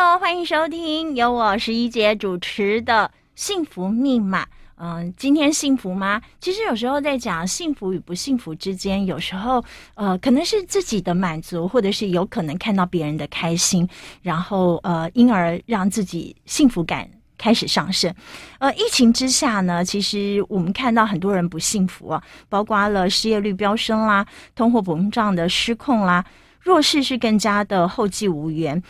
欢迎收听由我十一姐主持的《幸福密码》。嗯，今天幸福吗？其实有时候在讲幸福与不幸福之间，有时候呃，可能是自己的满足，或者是有可能看到别人的开心，然后呃，因而让自己幸福感开始上升。呃，疫情之下呢，其实我们看到很多人不幸福啊，包括了失业率飙升啦，通货膨胀的失控啦，弱势是更加的后继无援。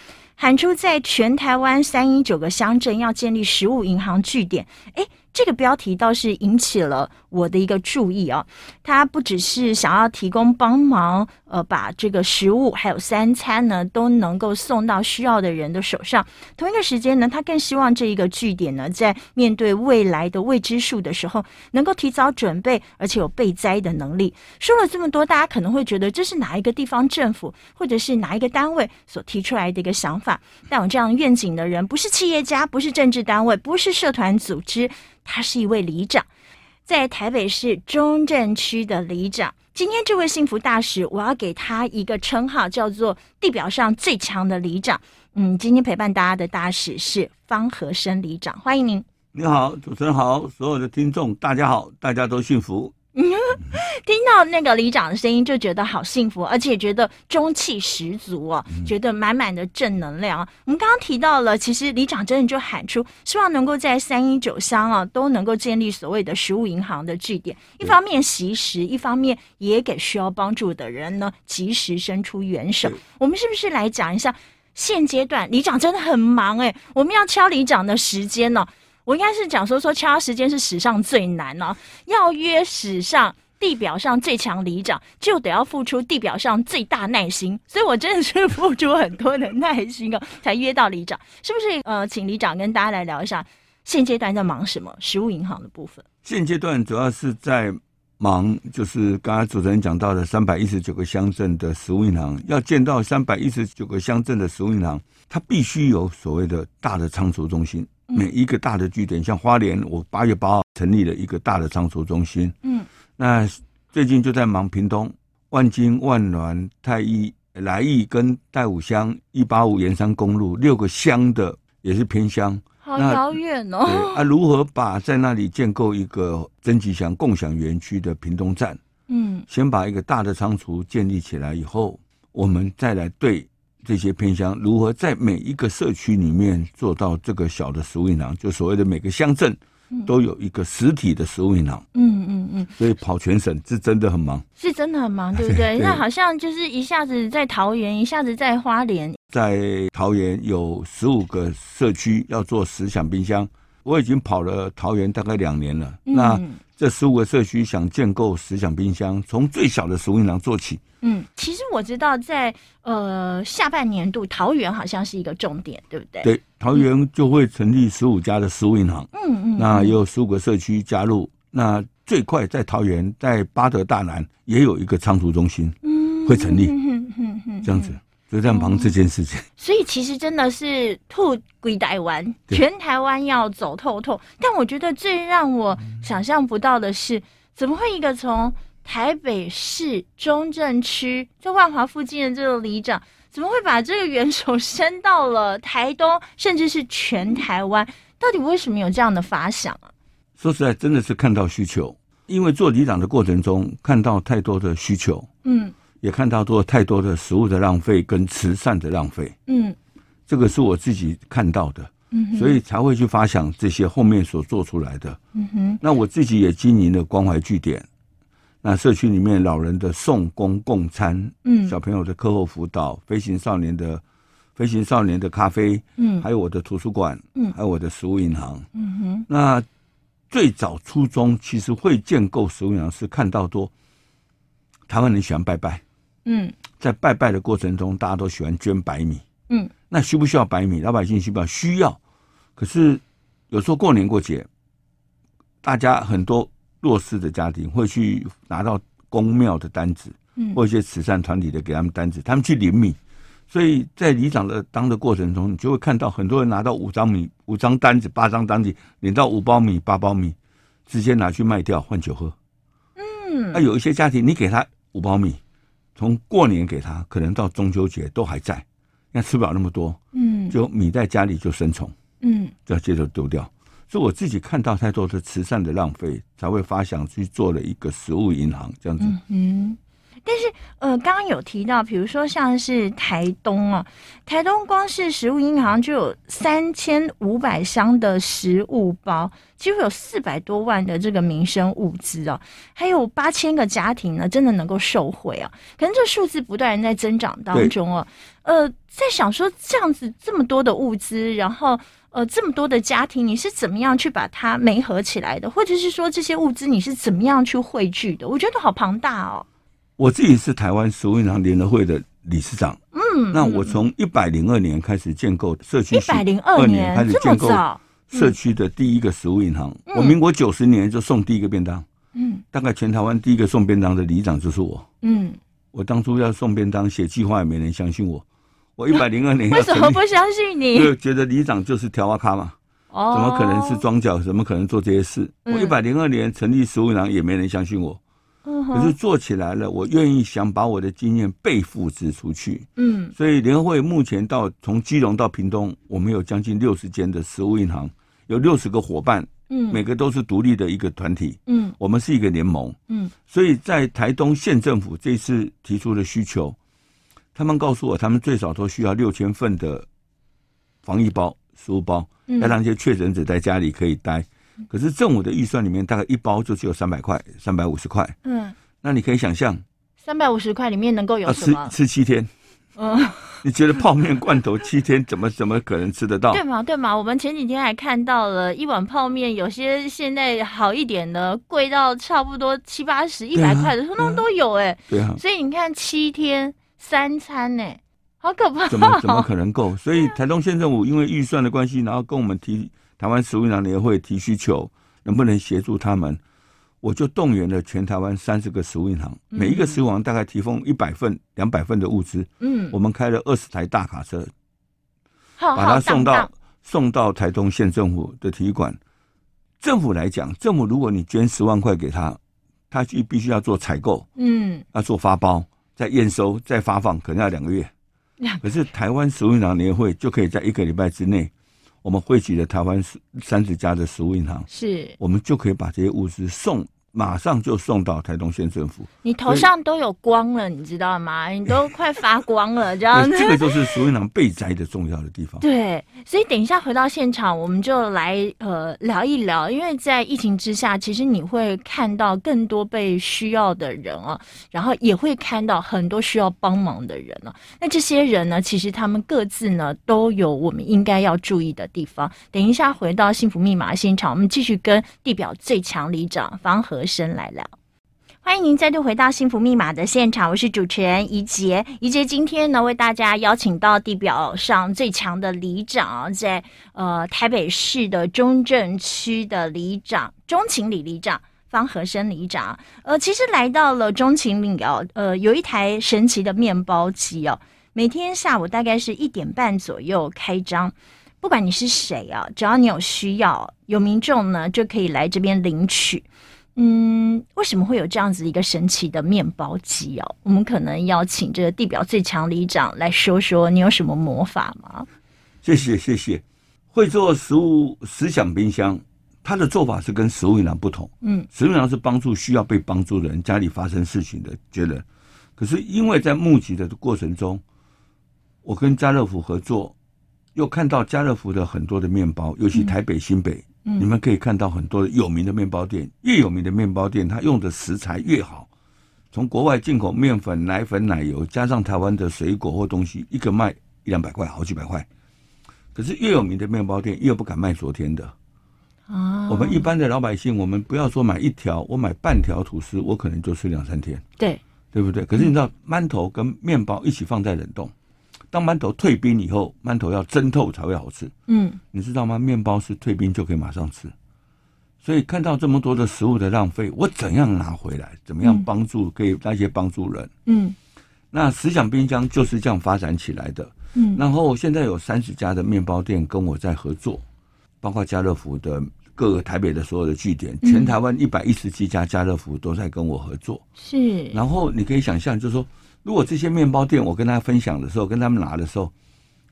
喊出在全台湾三一九个乡镇要建立食物银行据点，诶，这个标题倒是引起了我的一个注意啊。他不只是想要提供帮忙，呃，把这个食物还有三餐呢都能够送到需要的人的手上。同一个时间呢，他更希望这一个据点呢，在面对未来的未知数的时候，能够提早准备，而且有备灾的能力。说了这么多，大家可能会觉得这是哪一个地方政府或者是哪一个单位所提出来的一个想法。但有这样愿景的人，不是企业家，不是政治单位，不是社团组织，他是一位里长，在台北市中正区的里长。今天这位幸福大使，我要给他一个称号，叫做地表上最强的里长。嗯，今天陪伴大家的大使是方和生里长，欢迎您。你好，主持人好，所有的听众大家好，大家都幸福。听到那个里长的声音，就觉得好幸福，而且觉得中气十足啊，觉得满满的正能量。我们刚刚提到了，其实里长真的就喊出，希望能够在三一九乡啊，都能够建立所谓的食物银行的据点，一方面惜食，一方面也给需要帮助的人呢及时伸出援手。我们是不是来讲一下现阶段里长真的很忙哎、欸？我们要敲里长的时间呢？我应该是讲说说敲时间是史上最难呢、要约史上地表上最强里长，就得要付出地表上最大耐心，所以我真的是付出很多的耐心哦，才约到里长。是不是？呃，请里长跟大家来聊一下现阶段在忙什么？食物银行的部分。现阶段主要是在忙，就是刚才主持人讲到的三百一十九个乡镇的食物银行，要建到三百一十九个乡镇的食物银行，它必须有所谓的大的仓储中心。每一个大的据点，像花莲，我八月八号成立了一个大的仓储中心。嗯，那最近就在忙屏东、万金、万峦、太一、来义跟大武乡一八五沿山公路六个乡的也是偏乡，好遥远哦。对啊，如何把在那里建构一个曾吉祥共享园区的屏东站？嗯，先把一个大的仓储建立起来以后，我们再来对。这些偏乡如何在每一个社区里面做到这个小的食物银行？就所谓的每个乡镇都有一个实体的食物银行。嗯嗯嗯。所以跑全省是真的很忙，是真的很忙，对不对？那好像就是一下子在桃园，一下子在花莲。在桃园有十五个社区要做十享冰箱，我已经跑了桃园大概两年了。那这十五个社区想建构十享冰箱，从最小的食物银行做起。嗯，其实我知道在，在呃下半年度，桃园好像是一个重点，对不对？对，桃园就会成立十五家的食物银行。嗯嗯，那也有十五个社区加入。那最快在桃园，在巴德大南也有一个仓储中心，嗯，会成立。嗯嗯嗯，这样子就在忙这件事情。所以其实真的是吐归台湾，全台湾要走透透。但我觉得最让我想象不到的是，怎么会一个从台北市中正区在万华附近的这个里长，怎么会把这个援手伸到了台东，甚至是全台湾？到底为什么有这样的发想啊？说实在，真的是看到需求，因为做里长的过程中，看到太多的需求，嗯，也看到多太多的食物的浪费跟慈善的浪费，嗯，这个是我自己看到的，嗯，所以才会去发想这些后面所做出来的，嗯哼。那我自己也经营了关怀据点。那社区里面老人的送公共餐，嗯，小朋友的课后辅导，飞行少年的飞行少年的咖啡，嗯，还有我的图书馆，嗯，还有我的食物银行，嗯哼。那最早初衷其实会建构食物银行是看到多台湾人喜欢拜拜，嗯，在拜拜的过程中，大家都喜欢捐白米，嗯，那需不需要白米？老百姓需不需要？需要。可是有时候过年过节，大家很多。弱势的家庭会去拿到公庙的单子，嗯，或一些慈善团体的给他们单子，他们去领米，所以在里长的当的过程中，你就会看到很多人拿到五张米、五张单子、八张单子，领到五包米、八包米，直接拿去卖掉换酒喝。嗯，那、啊、有一些家庭，你给他五包米，从过年给他，可能到中秋节都还在，那吃不了那么多，嗯，就米在家里就生虫，嗯，就要接着丢掉。所以我自己看到太多的慈善的浪费，才会发想去做了一个食物银行这样子。嗯，但是呃，刚刚有提到，比如说像是台东啊，台东光是食物银行就有三千五百箱的食物包，几乎有四百多万的这个民生物资哦，还有八千个家庭呢，真的能够受惠啊。可能这数字不断在增长当中哦。呃，在想说这样子这么多的物资，然后。呃，这么多的家庭，你是怎么样去把它媒合起来的？或者是说这些物资你是怎么样去汇聚的？我觉得好庞大哦。我自己是台湾食物银行联合会的理事长。嗯，那我从一百零二年开始建构社区，一百零二年开始建构社区的第一个食物银行。嗯、我民国九十年就送第一个便当。嗯，大概全台湾第一个送便当的里长就是我。嗯，我当初要送便当写计划也没人相信我。我一百零二年，为什么不相信你？就觉得里长就是调啊咖嘛，哦，怎么可能是装脚？怎么可能做这些事？嗯、我一百零二年成立食物银行，也没人相信我。嗯、可是做起来了，我愿意想把我的经验被复制出去。嗯，所以联合会目前到从基隆到屏东，我们有将近六十间的食物银行，有六十个伙伴。嗯，每个都是独立的一个团体。嗯，我们是一个联盟。嗯，所以在台东县政府这次提出的需求。他们告诉我，他们最少都需要六千份的防疫包、食物包，要让这些确诊者在家里可以待。可是政府的预算里面，大概一包就只有三百块、三百五十块。嗯，那你可以想象，三百五十块里面能够有什么？吃吃七天。嗯，你觉得泡面罐头七天怎么 怎么可能吃得到？对嘛？对嘛？我们前几天还看到了一碗泡面，有些现在好一点的，贵到差不多七八十、一百块的，通通都有哎。对啊。所以你看七天。三餐呢，好可怕！怎么怎么可能够？所以台东县政府因为预算的关系，然后跟我们提台湾食物银行联合会提需求，能不能协助他们？我就动员了全台湾三十个食物银行，每一个食物银行大概提供一百份、两百份的物资。嗯，我们开了二十台大卡车，把它送到送到台东县政府的体育馆。政府来讲，政府如果你捐十万块给他，他就必须要做采购，嗯，要做发包。再验收、再发放，可能要两个月。可是台湾食物银行年会就可以在一个礼拜之内，我们汇集了台湾三十家的食物银行，是我们就可以把这些物资送。马上就送到台东县政府，你头上都有光了，你知道吗？你都快发光了，这样子。这个就是食物银行备灾的重要的地方。对，所以等一下回到现场，我们就来呃聊一聊，因为在疫情之下，其实你会看到更多被需要的人啊，然后也会看到很多需要帮忙的人啊。那这些人呢，其实他们各自呢都有我们应该要注意的地方。等一下回到幸福密码现场，我们继续跟地表最强里长方和生来了，欢迎您再度回到幸福密码的现场，我是主持人怡洁。怡洁今天呢，为大家邀请到地表上最强的里长，在呃台北市的中正区的里长钟情里里长方和生里长。呃，其实来到了钟情里哦，呃，有一台神奇的面包机哦，每天下午大概是一点半左右开张，不管你是谁啊，只要你有需要，有民众呢就可以来这边领取。嗯，为什么会有这样子一个神奇的面包机哦？我们可能要请这个地表最强里长来说说，你有什么魔法吗？谢谢谢谢。会做食物思想冰箱，它的做法是跟食物银行不同。嗯，食物银行是帮助需要被帮助的人，家里发生事情的觉得，可是因为在募集的过程中，我跟家乐福合作，又看到家乐福的很多的面包，尤其台北新北。嗯你们可以看到很多有名的面包店，越有名的面包店，它用的食材越好。从国外进口面粉、奶粉、奶油，加上台湾的水果或东西，一个卖一两百块，好几百块。可是越有名的面包店，越不敢卖昨天的。啊，我们一般的老百姓，我们不要说买一条，我买半条吐司，我可能就吃两三天。对，对不对？可是你知道，馒头跟面包一起放在冷冻。当馒头退冰以后，馒头要蒸透才会好吃。嗯，你知道吗？面包是退冰就可以马上吃。所以看到这么多的食物的浪费，我怎样拿回来？怎么样帮助给那些帮助人？嗯，那思想冰箱就是这样发展起来的。嗯，然后现在有三十家的面包店跟我在合作，包括家乐福的各个台北的所有的据点，全台湾一百一十七家家乐福都在跟我合作。是，然后你可以想象，就是说。如果这些面包店，我跟他分享的时候，跟他们拿的时候，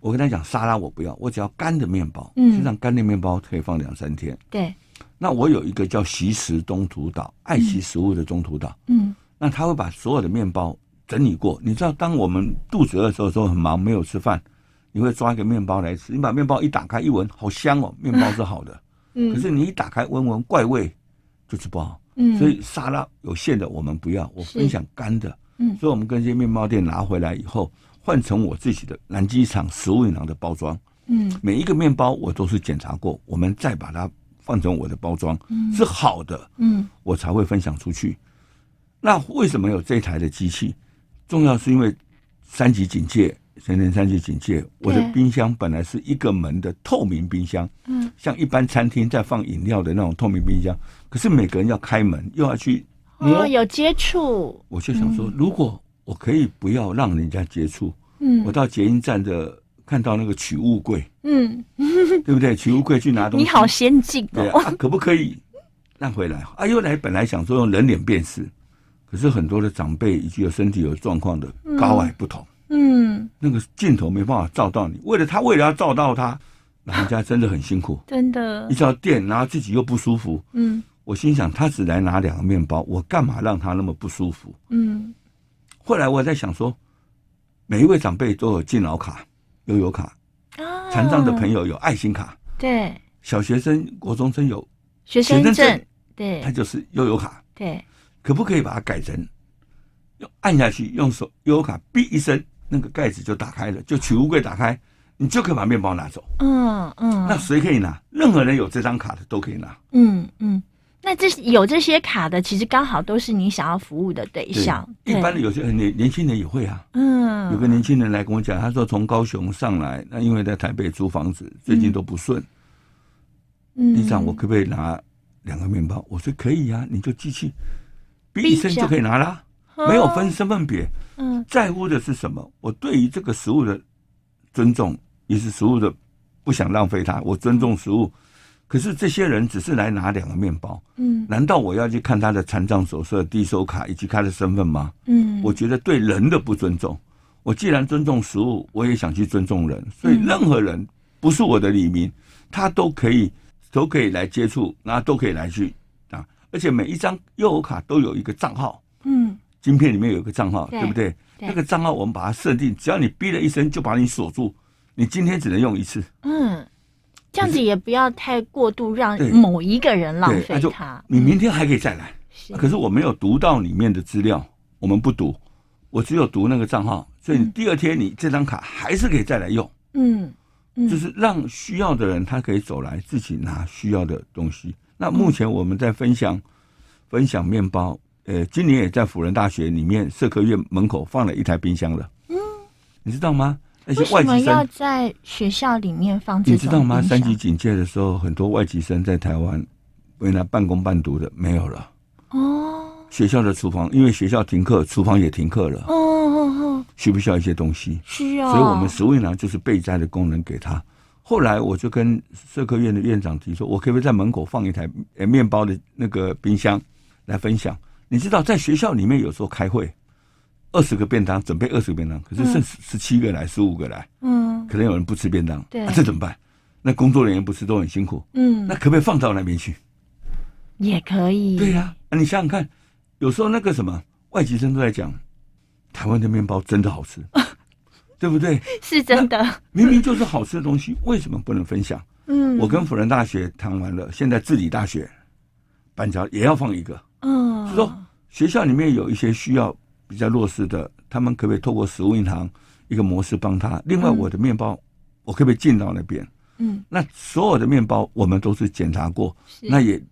我跟他讲沙拉我不要，我只要干的面包。嗯，实际上干的面包可以放两三天。对。那我有一个叫习食中途岛，爱惜食物的中途岛。嗯。那他会把所有的面包整理过。你知道，当我们肚子饿的时候，时候很忙没有吃饭，你会抓一个面包来吃。你把面包一打开一闻，好香哦，面包是好的。嗯。可是你一打开闻闻怪味，就吃不好。嗯。所以沙拉有馅的我们不要，我分享干的。嗯。所以我们跟这些面包店拿回来以后。换成我自己的南机场食物银行的包装，嗯，每一个面包我都是检查过，我们再把它换成我的包装，嗯，是好的，嗯，我才会分享出去。那为什么有这台的机器？重要是因为三级警戒，全年三级警戒，我的冰箱本来是一个门的透明冰箱，嗯，像一般餐厅在放饮料的那种透明冰箱，可是每个人要开门又要去，哦，有接触，我就想说，如果我可以不要让人家接触。嗯，我到捷运站的看到那个取物柜，嗯，对不对？取物柜去拿东西，你好先进哦。对啊，可不可以让回来？啊，又来本来想说用人脸辨识，可是很多的长辈以及有身体有状况的高矮不同，嗯，那个镜头没办法照到你。为了他，为了要照到他，人家真的很辛苦，真的。一照电，然后自己又不舒服，嗯，我心想他只来拿两个面包，我干嘛让他那么不舒服？嗯。后来我在想说，每一位长辈都有敬老卡、悠游卡，残障的朋友有爱心卡，对，小学生、国中生有学生证，对，他就是悠游卡，对，可不可以把它改成用按下去，用手悠游卡，哔一声，那个盖子就打开了，就取物柜打开，你就可以把面包拿走。嗯嗯，那谁可以拿？任何人有这张卡的都可以拿。嗯嗯。那这有这些卡的，其实刚好都是你想要服务的对象。一般的有些年年轻人也会啊。嗯，有个年轻人来跟我讲，他说从高雄上来，那因为在台北租房子，最近都不顺。嗯，里长，我可不可以拿两个面包？我说可以啊，你就机器，哔一声就可以拿啦，没有分身份别。嗯，在乎的是什么？我对于这个食物的尊重，也是食物的不想浪费它，我尊重食物。可是这些人只是来拿两个面包，嗯，难道我要去看他的残障手册、低收卡以及他的身份吗？嗯，我觉得对人的不尊重。我既然尊重食物，我也想去尊重人，所以任何人不是我的里民，他都可以都可以来接触，然后都可以来去啊。而且每一张悠游卡都有一个账号，嗯，晶片里面有一个账号，对不对？那个账号我们把它设定，只要你哔了一声，就把你锁住，你今天只能用一次，嗯。这样子也不要太过度，让某一个人浪费它。你明天还可以再来，可是我没有读到里面的资料，我们不读，我只有读那个账号，所以你第二天你这张卡还是可以再来用。嗯，就是让需要的人他可以走来自己拿需要的东西。那目前我们在分享分享面包，呃，今年也在辅仁大学里面社科院门口放了一台冰箱了。嗯，你知道吗？为什么要在学校里面放？你知道吗？三级警戒的时候，很多外籍生在台湾，原来半工半读的没有了。哦。学校的厨房，因为学校停课，厨房也停课了。哦哦哦。需不需要一些东西？需要。所以我们食物呢就是备灾的功能给他。后来我就跟社科院的院长提说，我可不可以在门口放一台呃面包的那个冰箱来分享？你知道，在学校里面有时候开会。二十个便当，准备二十个便当，可是剩十七个来，十五个来，嗯，可能有人不吃便当，对，这怎么办？那工作人员不是都很辛苦？嗯，那可不可以放到那边去？也可以。对呀，啊，你想想看，有时候那个什么外籍生都在讲，台湾的面包真的好吃，对不对？是真的，明明就是好吃的东西，为什么不能分享？嗯，我跟辅仁大学谈完了，现在治理大学板桥也要放一个，嗯，是说学校里面有一些需要。比较弱势的，他们可不可以透过食物银行一个模式帮他？另外，我的面包，我可不可以进到那边？嗯，那所有的面包我们都是检查过，那也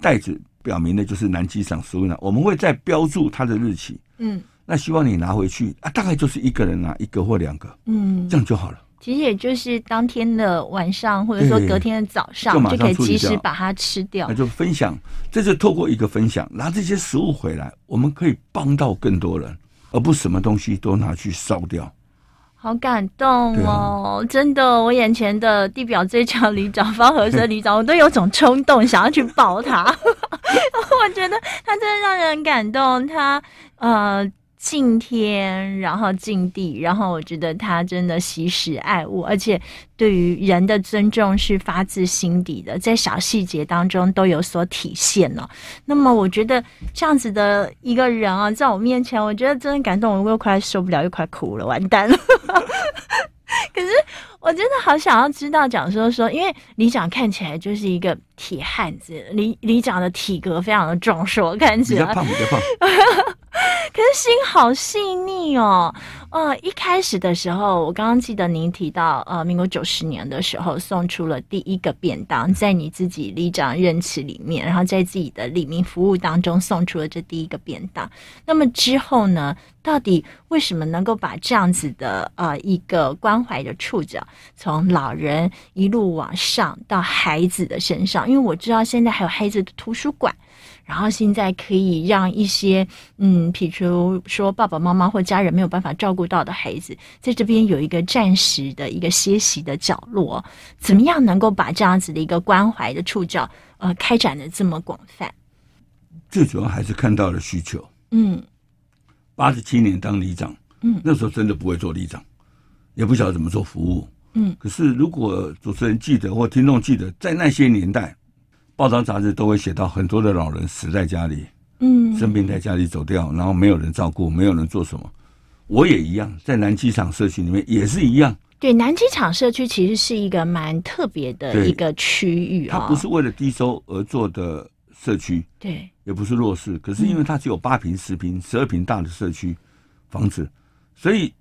袋子表明的就是南机场食物银行，我们会再标注它的日期。嗯，那希望你拿回去啊，大概就是一个人拿一个或两个，嗯，这样就好了。其实也就是当天的晚上，或者说隔天的早上，就可以及时把它吃掉。那就分享，这是透过一个分享，拿这些食物回来，我们可以帮到更多人，而不是什么东西都拿去烧掉。好感动哦！啊、真的，我眼前的地表最强旅长方和生旅长，我都有种冲动想要去抱他。我觉得他真的让人感动，他呃。敬天，然后敬地，然后我觉得他真的惜时爱物，而且对于人的尊重是发自心底的，在小细节当中都有所体现了。那么我觉得这样子的一个人啊，在我面前，我觉得真的感动，我又快受不了，又快哭了，完蛋了。可是我真的好想要知道，讲说说，因为李长看起来就是一个铁汉子，李李长的体格非常的壮硕，看起来 胖，比较胖。可是心好细腻哦。呃，一开始的时候，我刚刚记得您提到，呃，民国九十年的时候送出了第一个便当，在你自己里长任期里面，然后在自己的里民服务当中送出了这第一个便当。那么之后呢，到底为什么能够把这样子的呃一个关怀的触角，从老人一路往上到孩子的身上？因为我知道现在还有孩子的图书馆。然后现在可以让一些嗯，譬如说爸爸妈妈或家人没有办法照顾到的孩子，在这边有一个暂时的一个歇息的角落。怎么样能够把这样子的一个关怀的触角，呃，开展的这么广泛？最主要还是看到了需求。嗯，八十七年当里长，嗯，那时候真的不会做里长，也不晓得怎么做服务。嗯，可是如果主持人记得或听众记得，在那些年代。报章杂志都会写到很多的老人死在家里，嗯，生病在家里走掉，然后没有人照顾，没有人做什么。我也一样，在南机场社区里面也是一样。对，南机场社区其实是一个蛮特别的一个区域啊，它不是为了低收而做的社区，对，也不是弱势，可是因为它只有八平、十平、十二平大的社区房子，所以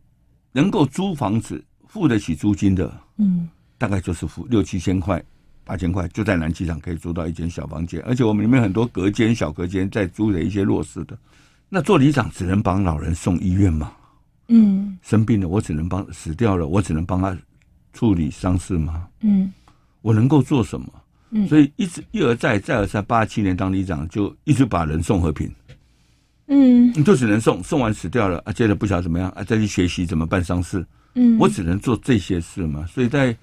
能够租房子付得起租金的，嗯，大概就是付六七千块。八千块就在南机场可以租到一间小房间，而且我们里面很多隔间、小隔间在租的一些弱势的。那做里长只能帮老人送医院吗？嗯，生病了我只能帮，死掉了我只能帮他处理丧事吗？嗯，我能够做什么？嗯，所以一直一而再再而三，八七年当里长就一直把人送和平。嗯，你就只能送，送完死掉了啊，接着不晓得怎么样啊，再去学习怎么办丧事。嗯，我只能做这些事嘛，所以在。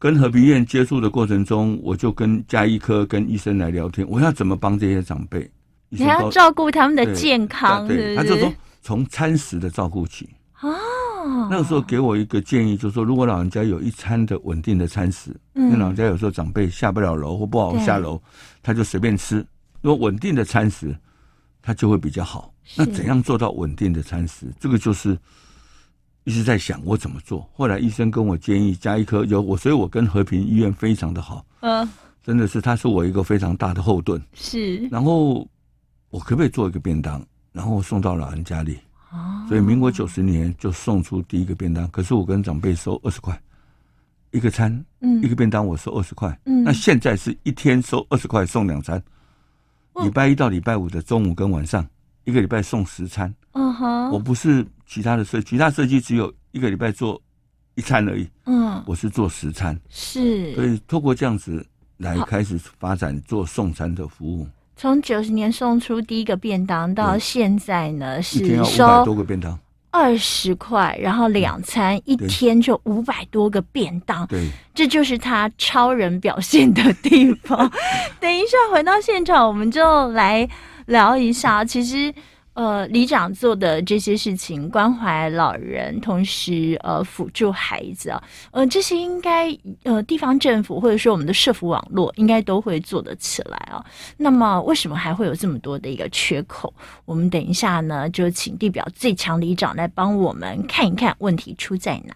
跟和平医院接触的过程中，我就跟加医科跟医生来聊天，我要怎么帮这些长辈？你还要照顾他们的健康，对，对，他就说从餐食的照顾起。哦，那个时候给我一个建议，就是说如果老人家有一餐的稳定的餐食，嗯，因为老人家有时候长辈下不了楼或不好下楼，他就随便吃。如果稳定的餐食，他就会比较好。那怎样做到稳定的餐食？这个就是。一直在想我怎么做，后来医生跟我建议加一颗有我，所以我跟和平医院非常的好，嗯，真的是他是我一个非常大的后盾，是。然后我可不可以做一个便当，然后送到老人家里？哦，所以民国九十年就送出第一个便当，可是我跟长辈收二十块。一个餐，嗯，一个便当我收二十块，嗯，那现在是一天收二十块送两餐，礼拜一到礼拜五的中午跟晚上，一个礼拜送十餐，嗯哼，我不是。其他的设，其他设计只有一个礼拜做一餐而已。嗯，我是做十餐，是，所以透过这样子来开始发展做送餐的服务。从九十年送出第一个便当到现在呢，是一天要五百多个便当，二十块，然后两餐，一天就五百多个便当。对，这就是他超人表现的地方。等一下回到现场，我们就来聊一下。其实。呃，里长做的这些事情，关怀老人，同时呃辅助孩子啊，呃，这些应该呃地方政府或者说我们的社福网络应该都会做得起来啊。那么为什么还会有这么多的一个缺口？我们等一下呢，就请地表最强里长来帮我们看一看问题出在哪。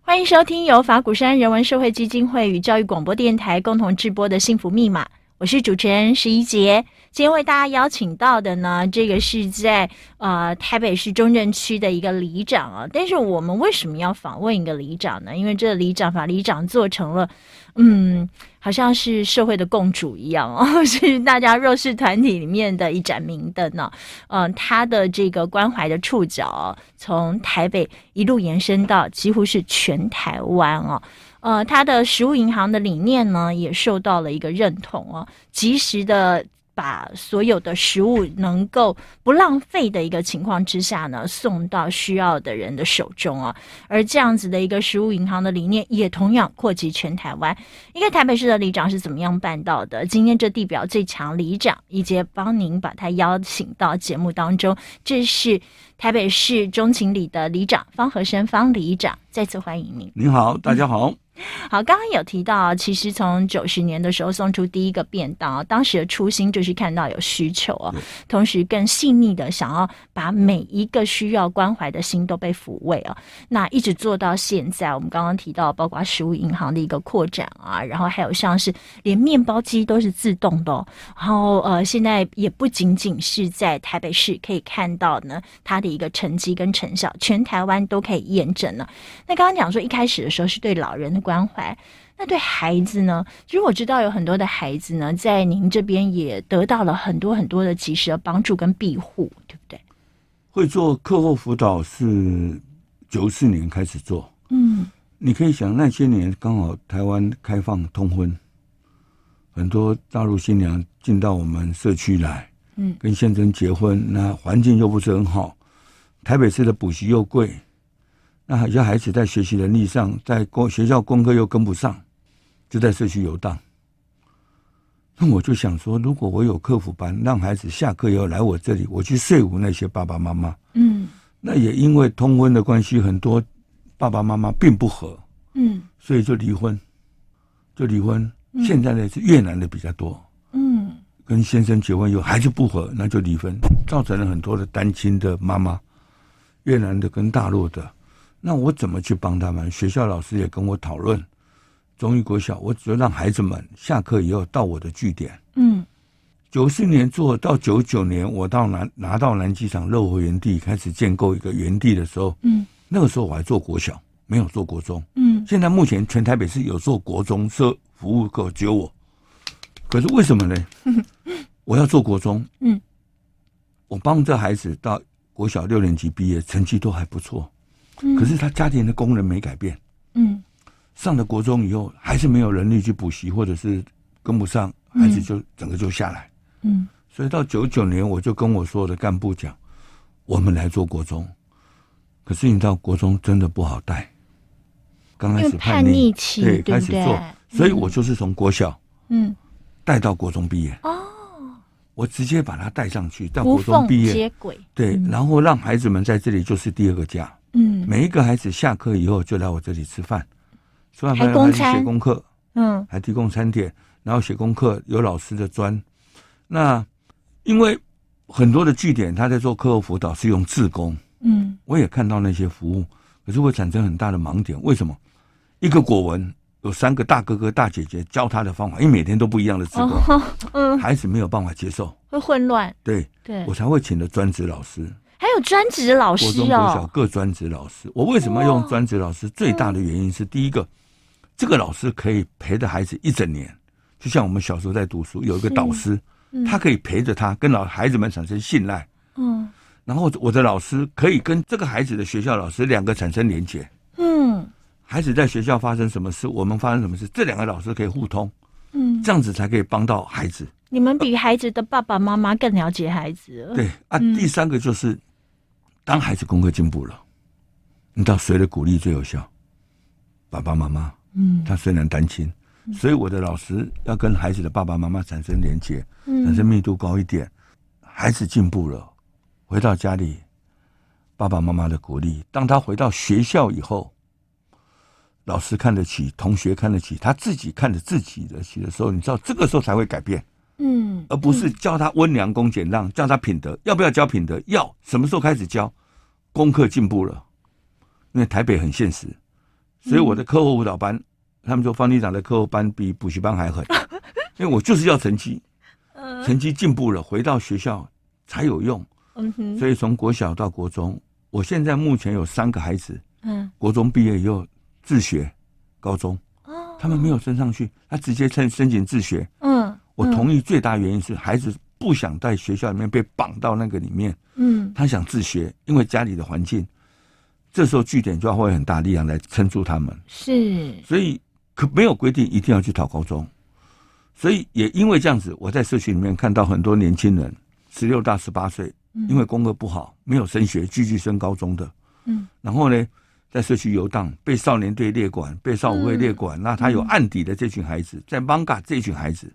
欢迎收听由法鼓山人文社会基金会与教育广播电台共同制播的《幸福密码》。我是主持人十一杰，今天为大家邀请到的呢，这个是在呃台北市中正区的一个里长啊。但是我们为什么要访问一个里长呢？因为这里长把里长做成了，嗯，好像是社会的共主一样哦，是大家弱势团体里面的一盏明灯呢。嗯、呃，他的这个关怀的触角从台北一路延伸到几乎是全台湾哦。呃，他的食物银行的理念呢，也受到了一个认同哦。及时的把所有的食物能够不浪费的一个情况之下呢，送到需要的人的手中啊。而这样子的一个食物银行的理念，也同样扩及全台湾。一个台北市的里长是怎么样办到的？今天这地表最强里长，以及帮您把他邀请到节目当中，这是台北市中情里的里长方和生方里长，再次欢迎您。您好，大家好。好，刚刚有提到，其实从九十年的时候送出第一个便当，当时的初心就是看到有需求啊，同时更细腻的想要把每一个需要关怀的心都被抚慰啊。那一直做到现在，我们刚刚提到，包括食物银行的一个扩展啊，然后还有像是连面包机都是自动的，然后呃，现在也不仅仅是在台北市可以看到呢，它的一个成绩跟成效，全台湾都可以验证了。那刚刚讲说一开始的时候是对老人的。关怀，那对孩子呢？其实我知道有很多的孩子呢，在您这边也得到了很多很多的及时的帮助跟庇护，对不对？会做课后辅导是九四年开始做，嗯，你可以想那些年刚好台湾开放通婚，很多大陆新娘进到我们社区来，嗯，跟先生结婚，那环境又不是很好，台北市的补习又贵。那有些孩子在学习能力上，在功学校功课又跟不上，就在社区游荡。那我就想说，如果我有课辅班，让孩子下课以后来我这里，我去说服那些爸爸妈妈。嗯，那也因为通婚的关系，很多爸爸妈妈并不和。嗯，所以就离婚，就离婚。现在呢是越南的比较多。嗯，跟先生结婚以后还是不和，那就离婚，造成了很多的单亲的妈妈，越南的跟大陆的。那我怎么去帮他们？学校老师也跟我讨论，中医国小，我只要让孩子们下课以后到我的据点。嗯，九四年做到九九年，我到南拿到南机场乐活园地开始建构一个园地的时候，嗯，那个时候我还做国小，没有做国中。嗯，现在目前全台北市有做国中设服务课，只有我。可是为什么呢？我要做国中。嗯，我帮这孩子到国小六年级毕业，成绩都还不错。可是他家庭的功能没改变，嗯，上了国中以后还是没有能力去补习，或者是跟不上，孩子就整个就下来，嗯，所以到九九年我就跟我所有的干部讲，我们来做国中，可是你知道国中真的不好带，刚开始叛逆。期，对，开始做，所以我就是从国小，嗯，带到国中毕业，哦，我直接把他带上去到国中毕业，接轨，对，然后让孩子们在这里就是第二个家。嗯，每一个孩子下课以后就来我这里吃饭，吃完饭还写功课，嗯，还提供餐点，然后写功课有老师的专。那因为很多的据点他在做课后辅导是用自工，嗯，我也看到那些服务，可是会产生很大的盲点。为什么？一个果文有三个大哥哥大姐姐教他的方法，因为每天都不一样的自工，嗯，孩子没有办法接受，会混乱。对对，我才会请的专职老师。还有专职老师哦，国中、国小各专职老师。我为什么用专职老师？最大的原因是，第一个，这个老师可以陪着孩子一整年，就像我们小时候在读书，有一个导师，他可以陪着他，跟老孩子们产生信赖。嗯，然后我的老师可以跟这个孩子的学校老师两个产生连结。嗯，孩子在学校发生什么事，我们发生什么事，这两个老师可以互通。嗯，这样子才可以帮到孩子。你们比孩子的爸爸妈妈更了解孩子。对啊，第三个就是。当孩子功课进步了，你知道谁的鼓励最有效？爸爸妈妈。嗯，他虽然单亲，所以我的老师要跟孩子的爸爸妈妈产生连接，产生密度高一点。孩子进步了，回到家里，爸爸妈妈的鼓励。当他回到学校以后，老师看得起，同学看得起，他自己看着自己的起的时候，你知道这个时候才会改变。嗯，而不是教他温良恭俭让，教他品德。要不要教品德？要。什么时候开始教？功课进步了，因为台北很现实，所以我的课后辅导班，嗯、他们说方队长的课后班比补习班还狠，因为我就是要成绩，成绩进步了，回到学校才有用。嗯哼，所以从国小到国中，我现在目前有三个孩子，嗯，国中毕业以后自学，高中，他们没有升上去，他直接申申请自学，嗯。我同意，最大原因是孩子不想在学校里面被绑到那个里面，嗯，他想自学，因为家里的环境，这时候据点就要花很大力量来撑住他们，是，所以可没有规定一定要去考高中，所以也因为这样子，我在社区里面看到很多年轻人，十六到十八岁，因为功课不好，没有升学，继续升高中的，嗯，然后呢，在社区游荡，被少年队列管，被少武会列管，那他有案底的这群孩子，在艋舺这群孩子，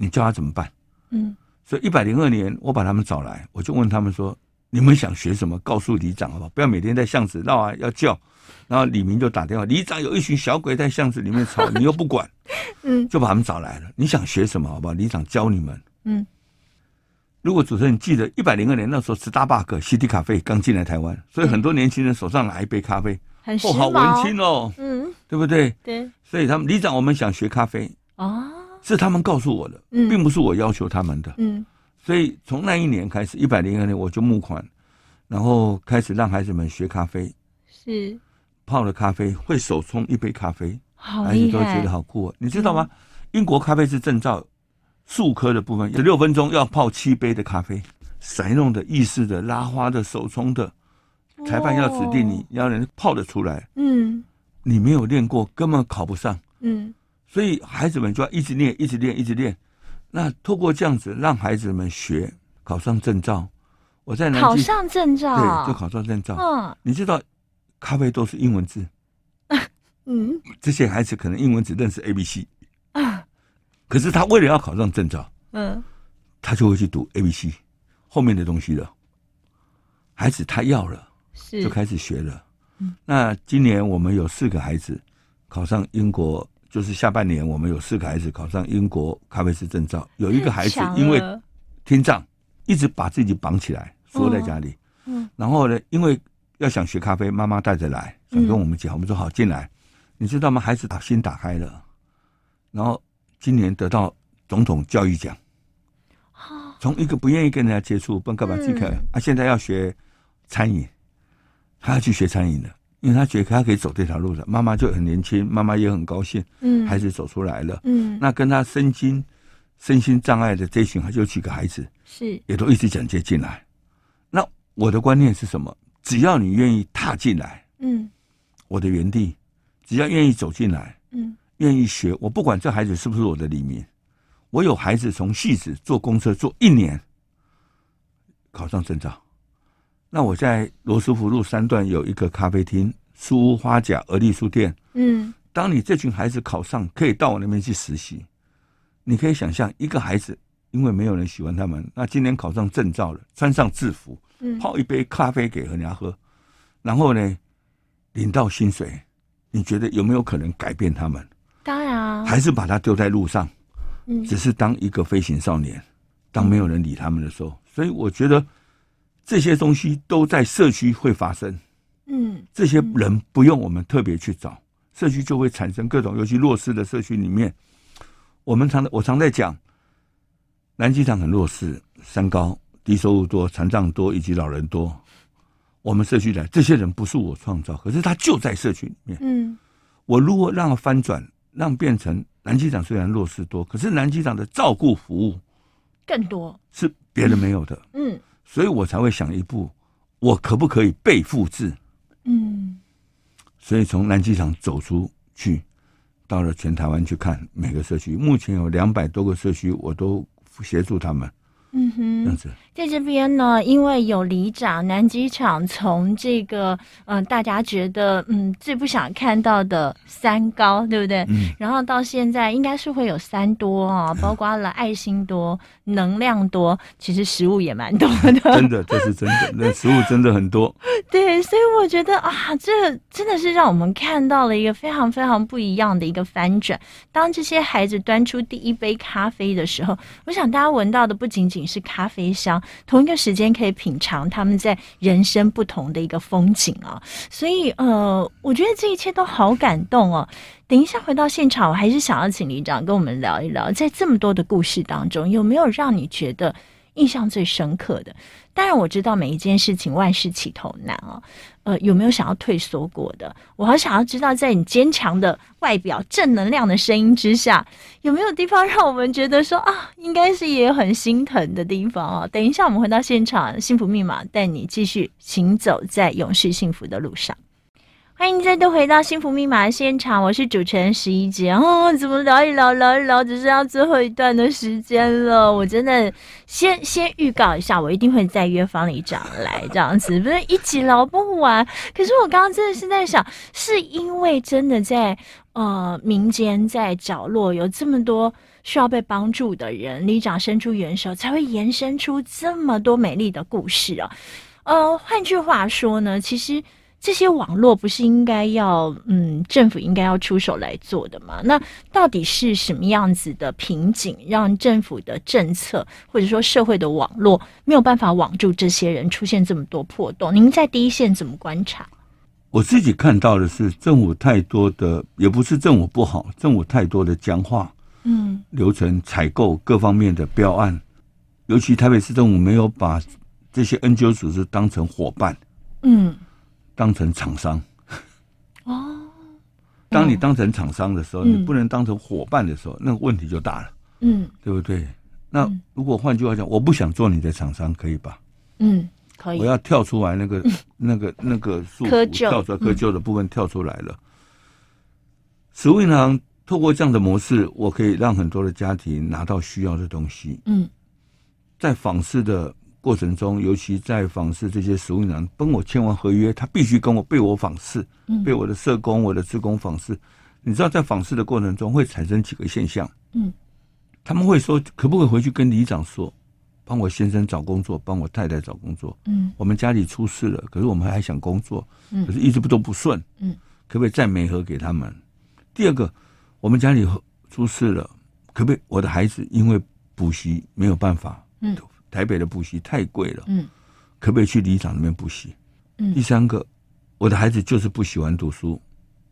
你叫他怎么办？嗯，所以一百零二年，我把他们找来，我就问他们说：你们想学什么？告诉里长好不好？不要每天在巷子绕啊，要叫。然后李明就打电话，里长有一群小鬼在巷子里面吵，你又不管，嗯，就把他们找来了。你想学什么？好不好？里长教你们。嗯，如果主持人记得一百零二年那时候，Starbucks、CD 咖啡刚进来台湾，所以很多年轻人手上拿一杯咖啡，哦，好文青哦，嗯，对不对？对，所以他们里长，我们想学咖啡哦，是他们告诉我的，嗯，并不是我要求他们的，嗯，所以从那一年开始，一百零二年我就募款，然后开始让孩子们学咖啡，是。泡了咖啡会手冲一杯咖啡，孩子都觉得好酷啊！你知道吗？英国咖啡是证照，数科的部分十六分钟要泡七杯的咖啡，骰弄的、意式的、拉花的、手冲的，裁判要指定你要能泡得出来。嗯，你没有练过，根本考不上。嗯，所以孩子们就要一直练，一直练，一直练。那透过这样子让孩子们学，考上证照。我在南京考上证照，对，就考上证照。嗯，你知道？咖啡都是英文字，嗯，这些孩子可能英文只认识 A B C，啊，可是他为了要考上证照，嗯，他就会去读 A B C 后面的东西了。孩子他要了，是就开始学了。嗯，那今年我们有四个孩子考上英国，就是下半年我们有四个孩子考上英国咖啡师证照。有一个孩子因为听障，一直把自己绑起来锁在家里，嗯，然后呢，因为要想学咖啡，妈妈带着来，想跟我们讲，我们说好进来。你知道吗？孩子打心打开了，然后今年得到总统教育奖。从一个不愿意跟人家接触，不干嘛去看啊，现在要学餐饮，他要去学餐饮的，因为他觉得他可以走这条路了。妈妈就很年轻，妈妈也很高兴。嗯，孩子走出来了。嗯，那跟他身心身心障碍的这群，还有几个孩子是也都一直讲接进来。那我的观念是什么？只要你愿意踏进来，嗯，我的园地，只要愿意走进来，嗯，愿意学，我不管这孩子是不是我的里民，我有孩子从戏子坐公车坐一年，考上证照。那我在罗斯福路三段有一个咖啡厅，书屋花甲而立书店，嗯，当你这群孩子考上，可以到我那边去实习，你可以想象一个孩子，因为没有人喜欢他们，那今年考上证照了，穿上制服。泡一杯咖啡给人家喝，然后呢，领到薪水，你觉得有没有可能改变他们？当然啊，还是把他丢在路上，嗯，只是当一个飞行少年，当没有人理他们的时候，所以我觉得这些东西都在社区会发生。嗯，这些人不用我们特别去找，社区就会产生各种，尤其弱势的社区里面，我们常我常在讲，南机场很弱势，三高。低收入多、残障多以及老人多，我们社区来这些人不是我创造，可是他就在社区里面。嗯，我如果让他翻转，让变成南机场虽然弱势多，可是南机场的照顾服务更多，是别人没有的。嗯，所以我才会想一步，我可不可以被复制？嗯，所以从南机场走出去，到了全台湾去看每个社区，目前有两百多个社区，我都协助他们。嗯哼，在这边呢，因为有里长，南机场从这个嗯、呃，大家觉得嗯最不想看到的三高，对不对？嗯。然后到现在应该是会有三多啊，包括了爱心多、能量多，其实食物也蛮多的。真的，这是真的，那食物真的很多。对，所以我觉得啊，这真的是让我们看到了一个非常非常不一样的一个翻转。当这些孩子端出第一杯咖啡的时候，我想大家闻到的不仅仅是咖啡香，同一个时间可以品尝他们在人生不同的一个风景啊，所以呃，我觉得这一切都好感动哦。等一下回到现场，我还是想要请李长跟我们聊一聊，在这么多的故事当中，有没有让你觉得印象最深刻的？当然我知道每一件事情万事起头难啊，呃，有没有想要退缩过的？我好想要知道，在你坚强的外表、正能量的声音之下，有没有地方让我们觉得说啊，应该是也很心疼的地方哦？等一下我们回到现场，幸福密码带你继续行走在永续幸福的路上。欢迎再度回到幸福密码的现场，我是主持人十一姐。哦，怎么聊一聊，聊一聊，只剩下最后一段的时间了。我真的先先预告一下，我一定会再约方里长来，这样子不是一起聊不完。可是我刚刚真的是在想，是因为真的在呃民间在角落有这么多需要被帮助的人，里长伸出援手，才会延伸出这么多美丽的故事啊。呃，换句话说呢，其实。这些网络不是应该要嗯，政府应该要出手来做的吗？那到底是什么样子的瓶颈，让政府的政策或者说社会的网络没有办法网住这些人，出现这么多破洞？您在第一线怎么观察？我自己看到的是政府太多的，也不是政府不好，政府太多的僵化，嗯，流程采购各方面的标案，尤其台北市政府没有把这些 NGO 组织当成伙伴，嗯。当成厂商哦，当你当成厂商的时候，你不能当成伙伴的时候，那个问题就大了，嗯，对不对？那如果换句话讲，我不想做你的厂商，可以吧？嗯，可以。我要跳出来，那个、那个、那个束缚，跳出来窠臼的部分跳出来了。食物银行透过这样的模式，我可以让很多的家庭拿到需要的东西。嗯，在访视的。过程中，尤其在访视这些食物银行跟我签完合约，他必须跟我被我访视，被我的社工、我的职工访视。你知道，在访视的过程中会产生几个现象。嗯，他们会说，可不可以回去跟里长说，帮我先生找工作，帮我太太找工作。嗯，我们家里出事了，可是我们还想工作，可是一直不都不顺。嗯，可不可以再媒合给他们？第二个，我们家里出事了，可不可以我的孩子因为补习没有办法？嗯。台北的补习太贵了，嗯，可不可以去里长那边补习？嗯，第三个，我的孩子就是不喜欢读书，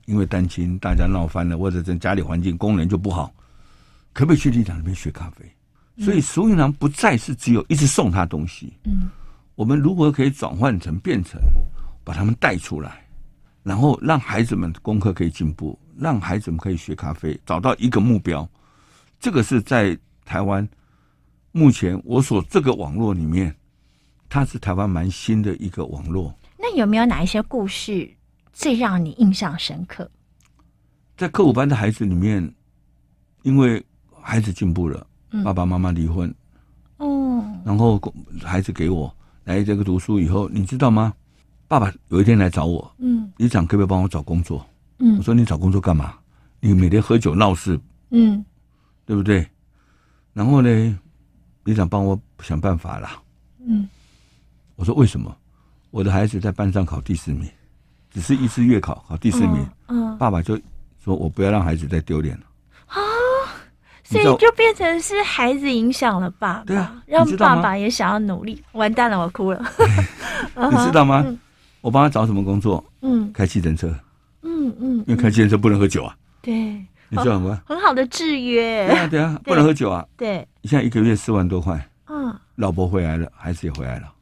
因为单亲，大家闹翻了，或者在家里环境功能就不好，可不可以去里长那边学咖啡？嗯、所以食物银行不再是只有一直送他东西，嗯，我们如何可以转换成变成把他们带出来，然后让孩子们功课可以进步，让孩子们可以学咖啡，找到一个目标，这个是在台湾。目前我所这个网络里面，它是台湾蛮新的一个网络。那有没有哪一些故事最让你印象深刻？在课五班的孩子里面，因为孩子进步了，嗯、爸爸妈妈离婚，哦，然后孩子给我来这个读书以后，你知道吗？爸爸有一天来找我，嗯，里长可不可以帮我找工作？嗯，我说你找工作干嘛？你每天喝酒闹事，嗯，对不对？然后呢？里长帮我想办法啦。嗯，我说为什么？我的孩子在班上考第四名，只是一次月考考第四名。嗯，爸爸就说我不要让孩子再丢脸了。啊，所以就变成是孩子影响了爸爸，对啊，让爸爸也想要努力。完蛋了，我哭了。你知道吗？我帮他找什么工作？嗯，开计程车。嗯嗯，因为开计程车不能喝酒啊。对。你知道吗？很好的制约。对啊，对啊，不能喝酒啊。对，你现在一个月四万多块。嗯，老婆回来了，孩子也回来了。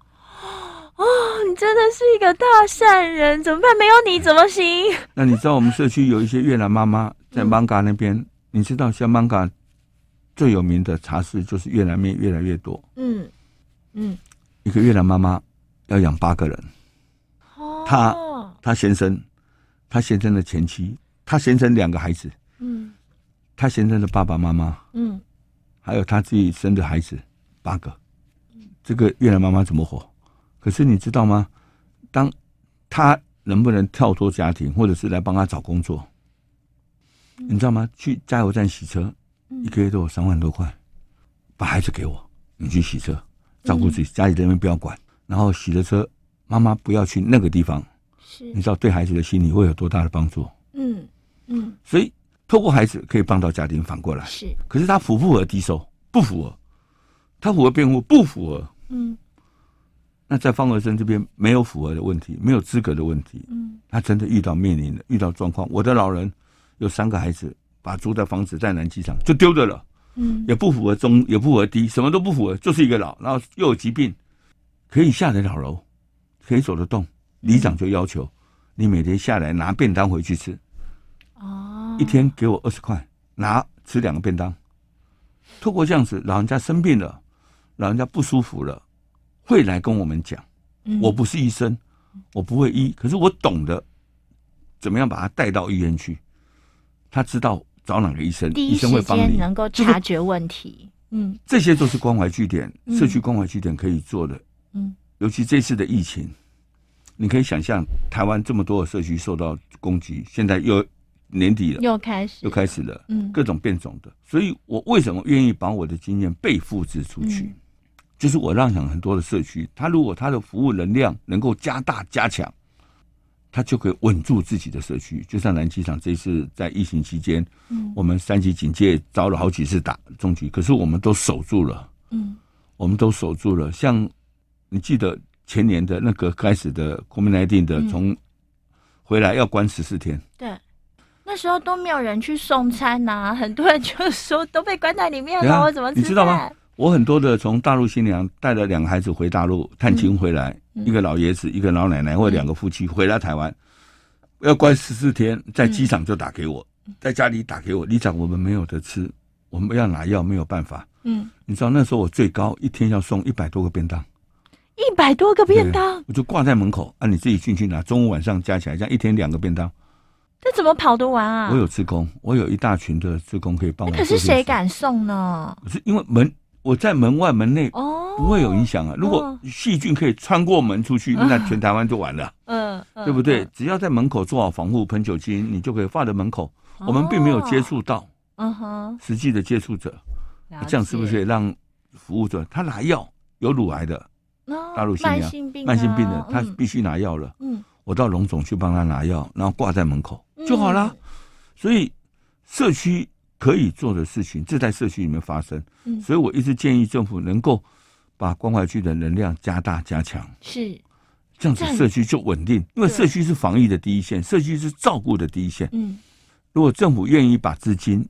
哦，你真的是一个大善人，怎么办？没有你怎么行？那你知道我们社区有一些越南妈妈在芒嘎那边？你知道像芒嘎最有名的茶室就是越南面越来越多。嗯嗯，一个越南妈妈要养八个人。哦，他他先生，她先生的前妻，她先生两个孩子。嗯，他先生的爸爸妈妈，嗯，还有他自己生的孩子八个，这个越南妈妈怎么活？可是你知道吗？当他能不能跳脱家庭，或者是来帮他找工作？你知道吗？去加油站洗车，一个月都有三万多块，把孩子给我，你去洗车，照顾自己，家里人不要管，然后洗了车，妈妈不要去那个地方，是，你知道对孩子的心理会有多大的帮助？嗯嗯，所以。透过孩子可以帮到家庭，反过来是。可是他符不符合低收？不符合。他符合辩护？不符合。嗯。那在方和生这边没有符合的问题，没有资格的问题。嗯。他真的遇到面临的遇到状况，我的老人有三个孩子，把租的房子在南机场就丢掉了。嗯。也不符合中，也不符合低，什么都不符合，就是一个老，然后又有疾病，可以下得了楼，可以走得动。里长就要求你每天下来拿便当回去吃。哦。一天给我二十块，拿吃两个便当。透过这样子，老人家生病了，老人家不舒服了，会来跟我们讲。我不是医生，我不会医，可是我懂得怎么样把他带到医院去？他知道找哪个医生，医生会帮你能够察觉问题。嗯，这些都是关怀据点、社区关怀据点可以做的。嗯，尤其这次的疫情，你可以想象，台湾这么多的社区受到攻击，现在又年底了，又开始，又开始了。嗯，各种变种的，所以我为什么愿意把我的经验被复制出去？嗯就是我让很多的社区，他如果他的服务能量能够加大加强，他就可以稳住自己的社区。就像南机场这一次在疫情期间，嗯，我们三级警戒遭了好几次打中局，可是我们都守住了，嗯，我们都守住了。像你记得前年的那个开始的 COVID-19 的，从回来要关十四天，对，那时候都没有人去送餐呐，很多人就说都被关在里面了，我怎么你知道吗？我很多的从大陆新娘带了两个孩子回大陆探亲回来，一个老爷子，一个老奶奶，或者两个夫妻回来台湾，要关十四天，在机场就打给我，嗯、在家里打给我，里长，我们没有得吃，我们要拿药，没有办法。嗯，你知道那时候我最高一天要送一百多个便当，一百多个便当，我就挂在门口，啊，你自己进去拿，中午晚上加起来，这样一天两个便当，这怎么跑得完啊？我有志工，我有一大群的志工可以帮我。可是谁敢送呢？可是因为门。我在门外门内哦不会有影响啊！如果细菌可以穿过门出去，那全台湾就完了，嗯，对不对？只要在门口做好防护，喷酒精，你就可以放在门口。我们并没有接触到，嗯哼，实际的接触者，这样是不是也让服务者他拿药？有乳癌的，大陆新娘，慢性病，慢性病的，他必须拿药了。嗯，我到龙总去帮他拿药，然后挂在门口就好了。所以社区。可以做的事情，这在社区里面发生，嗯，所以我一直建议政府能够把关怀区的能量加大加强，是。这样子，社区就稳定，因为社区是防疫的第一线，社区是照顾的第一线，嗯，如果政府愿意把资金、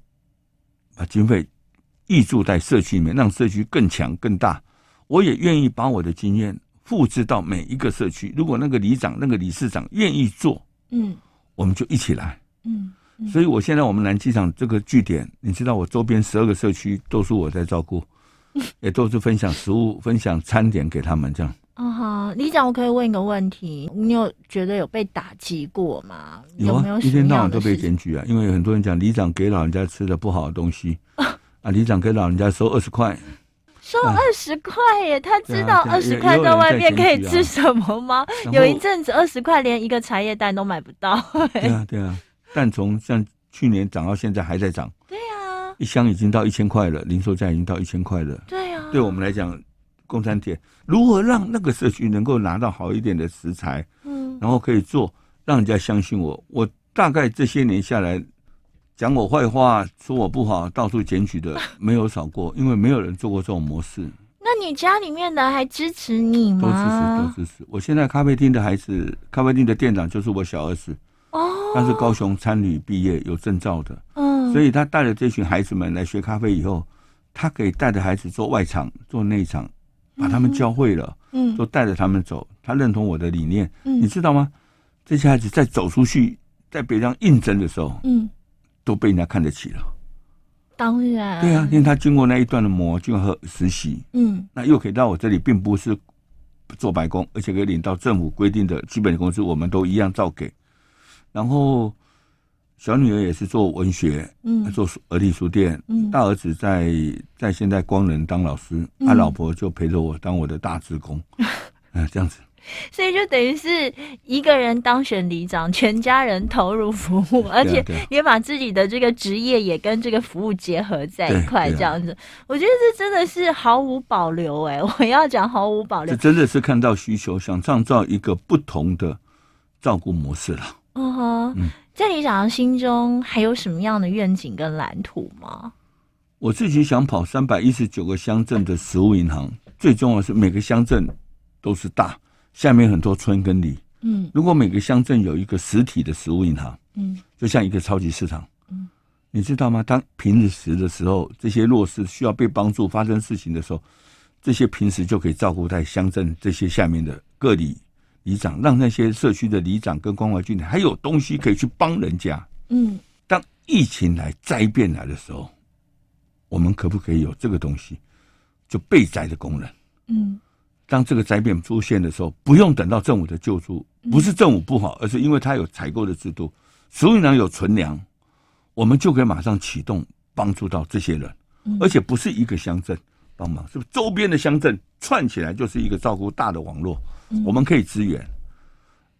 把经费挹注在社区里面，让社区更强更大，我也愿意把我的经验复制到每一个社区。如果那个里长、那个理事长愿意做，嗯，我们就一起来，嗯。所以，我现在我们南机场这个据点，你知道，我周边十二个社区都是我在照顾，也都是分享食物、分享餐点给他们这样。哦，好，里长，我可以问一个问题，你有觉得有被打击过吗？有啊，一天到晚都被检举啊，因为很多人讲里长给老人家吃的不好的东西 啊，里长给老人家收二十块，收二十块耶，他知道二十块在外面可以吃什么吗？有一阵子二十块连一个茶叶蛋都买不到。对啊，对啊。但从像去年涨到现在还在涨，对啊，一箱已经到一千块了，零售价已经到一千块了，对啊。对我们来讲，供餐点如何让那个社区能够拿到好一点的食材，嗯，然后可以做，让人家相信我。我大概这些年下来，讲我坏话、说我不好、到处检举的 没有少过，因为没有人做过这种模式。那你家里面的还支持你吗？都支持，都支持。我现在咖啡厅的孩子，咖啡厅的店长就是我小儿子。哦，他是高雄餐旅毕业，有证照的，嗯，所以他带着这群孩子们来学咖啡以后，他可以带着孩子做外场、做内场，把他们教会了，嗯，都带着他们走。他认同我的理念，嗯，你知道吗？这些孩子在走出去，在别人应征的时候，嗯，都被人家看得起了。当然，对啊，因为他经过那一段的磨，经过实习，嗯，那又可以到我这里，并不是做白工，而且可以领到政府规定的基本工资，我们都一样照给。然后，小女儿也是做文学，嗯，做儿童书店，嗯，大儿子在在现在光仁当老师，他、嗯、老婆就陪着我当我的大职工，嗯，这样子，所以就等于是一个人当选里长，全家人投入服务，而且也把自己的这个职业也跟这个服务结合在一块，这样子，我觉得这真的是毫无保留哎、欸，我要讲毫无保留，这真的是看到需求，想创造一个不同的照顾模式了。嗯哼，在里长的心中还有什么样的愿景跟蓝图吗？我自己想跑三百一十九个乡镇的食物银行，最重要是每个乡镇都是大，下面很多村跟里。嗯，如果每个乡镇有一个实体的食物银行，嗯，就像一个超级市场。嗯，你知道吗？当平日时的时候，这些弱势需要被帮助、发生事情的时候，这些平时就可以照顾在乡镇这些下面的各里。里长让那些社区的里长跟关怀据点还有东西可以去帮人家。嗯，当疫情来灾变来的时候，我们可不可以有这个东西，就被灾的工人？嗯，当这个灾变出现的时候，不用等到政府的救助，不是政府不好，而是因为它有采购的制度，所以呢有存粮，我们就可以马上启动帮助到这些人，而且不是一个乡镇帮忙，是不是周边的乡镇串起来就是一个照顾大的网络，我们可以支援。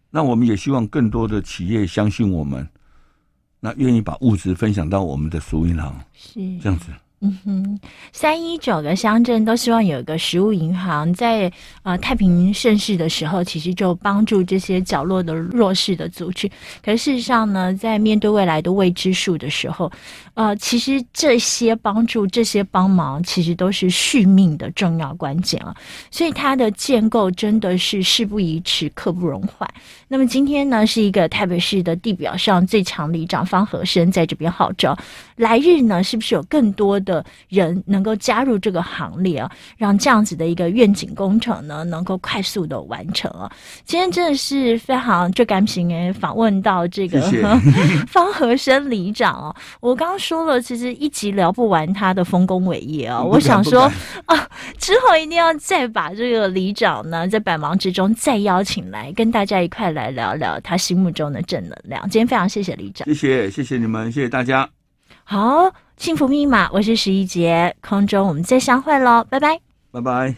那我们也希望更多的企业相信我们，那愿意把物资分享到我们的食物银行，是。这样子。嗯哼，三一九个乡镇都希望有一个食物银行在，在呃太平盛世的时候，其实就帮助这些角落的弱势的族群。可是事实上呢，在面对未来的未知数的时候，呃，其实这些帮助、这些帮忙，其实都是续命的重要关键啊。所以它的建构真的是事不宜迟，刻不容缓。那么今天呢，是一个台北市的地表上最强里长方和生在这边号召，来日呢，是不是有更多的人能够加入这个行列啊，让这样子的一个愿景工程呢，能够快速的完成啊！今天真的是非常就感谢诶，访问到这个 方和生里长哦。我刚刚说了，其实一集聊不完他的丰功伟业啊。我想说啊，之后一定要再把这个里长呢，在百忙之中再邀请来，跟大家一块来聊聊他心目中的正能量。今天非常谢谢里长，谢谢谢谢你们，谢谢大家。好，幸福密码，我是十一杰，空中我们再相会喽，拜拜，拜拜。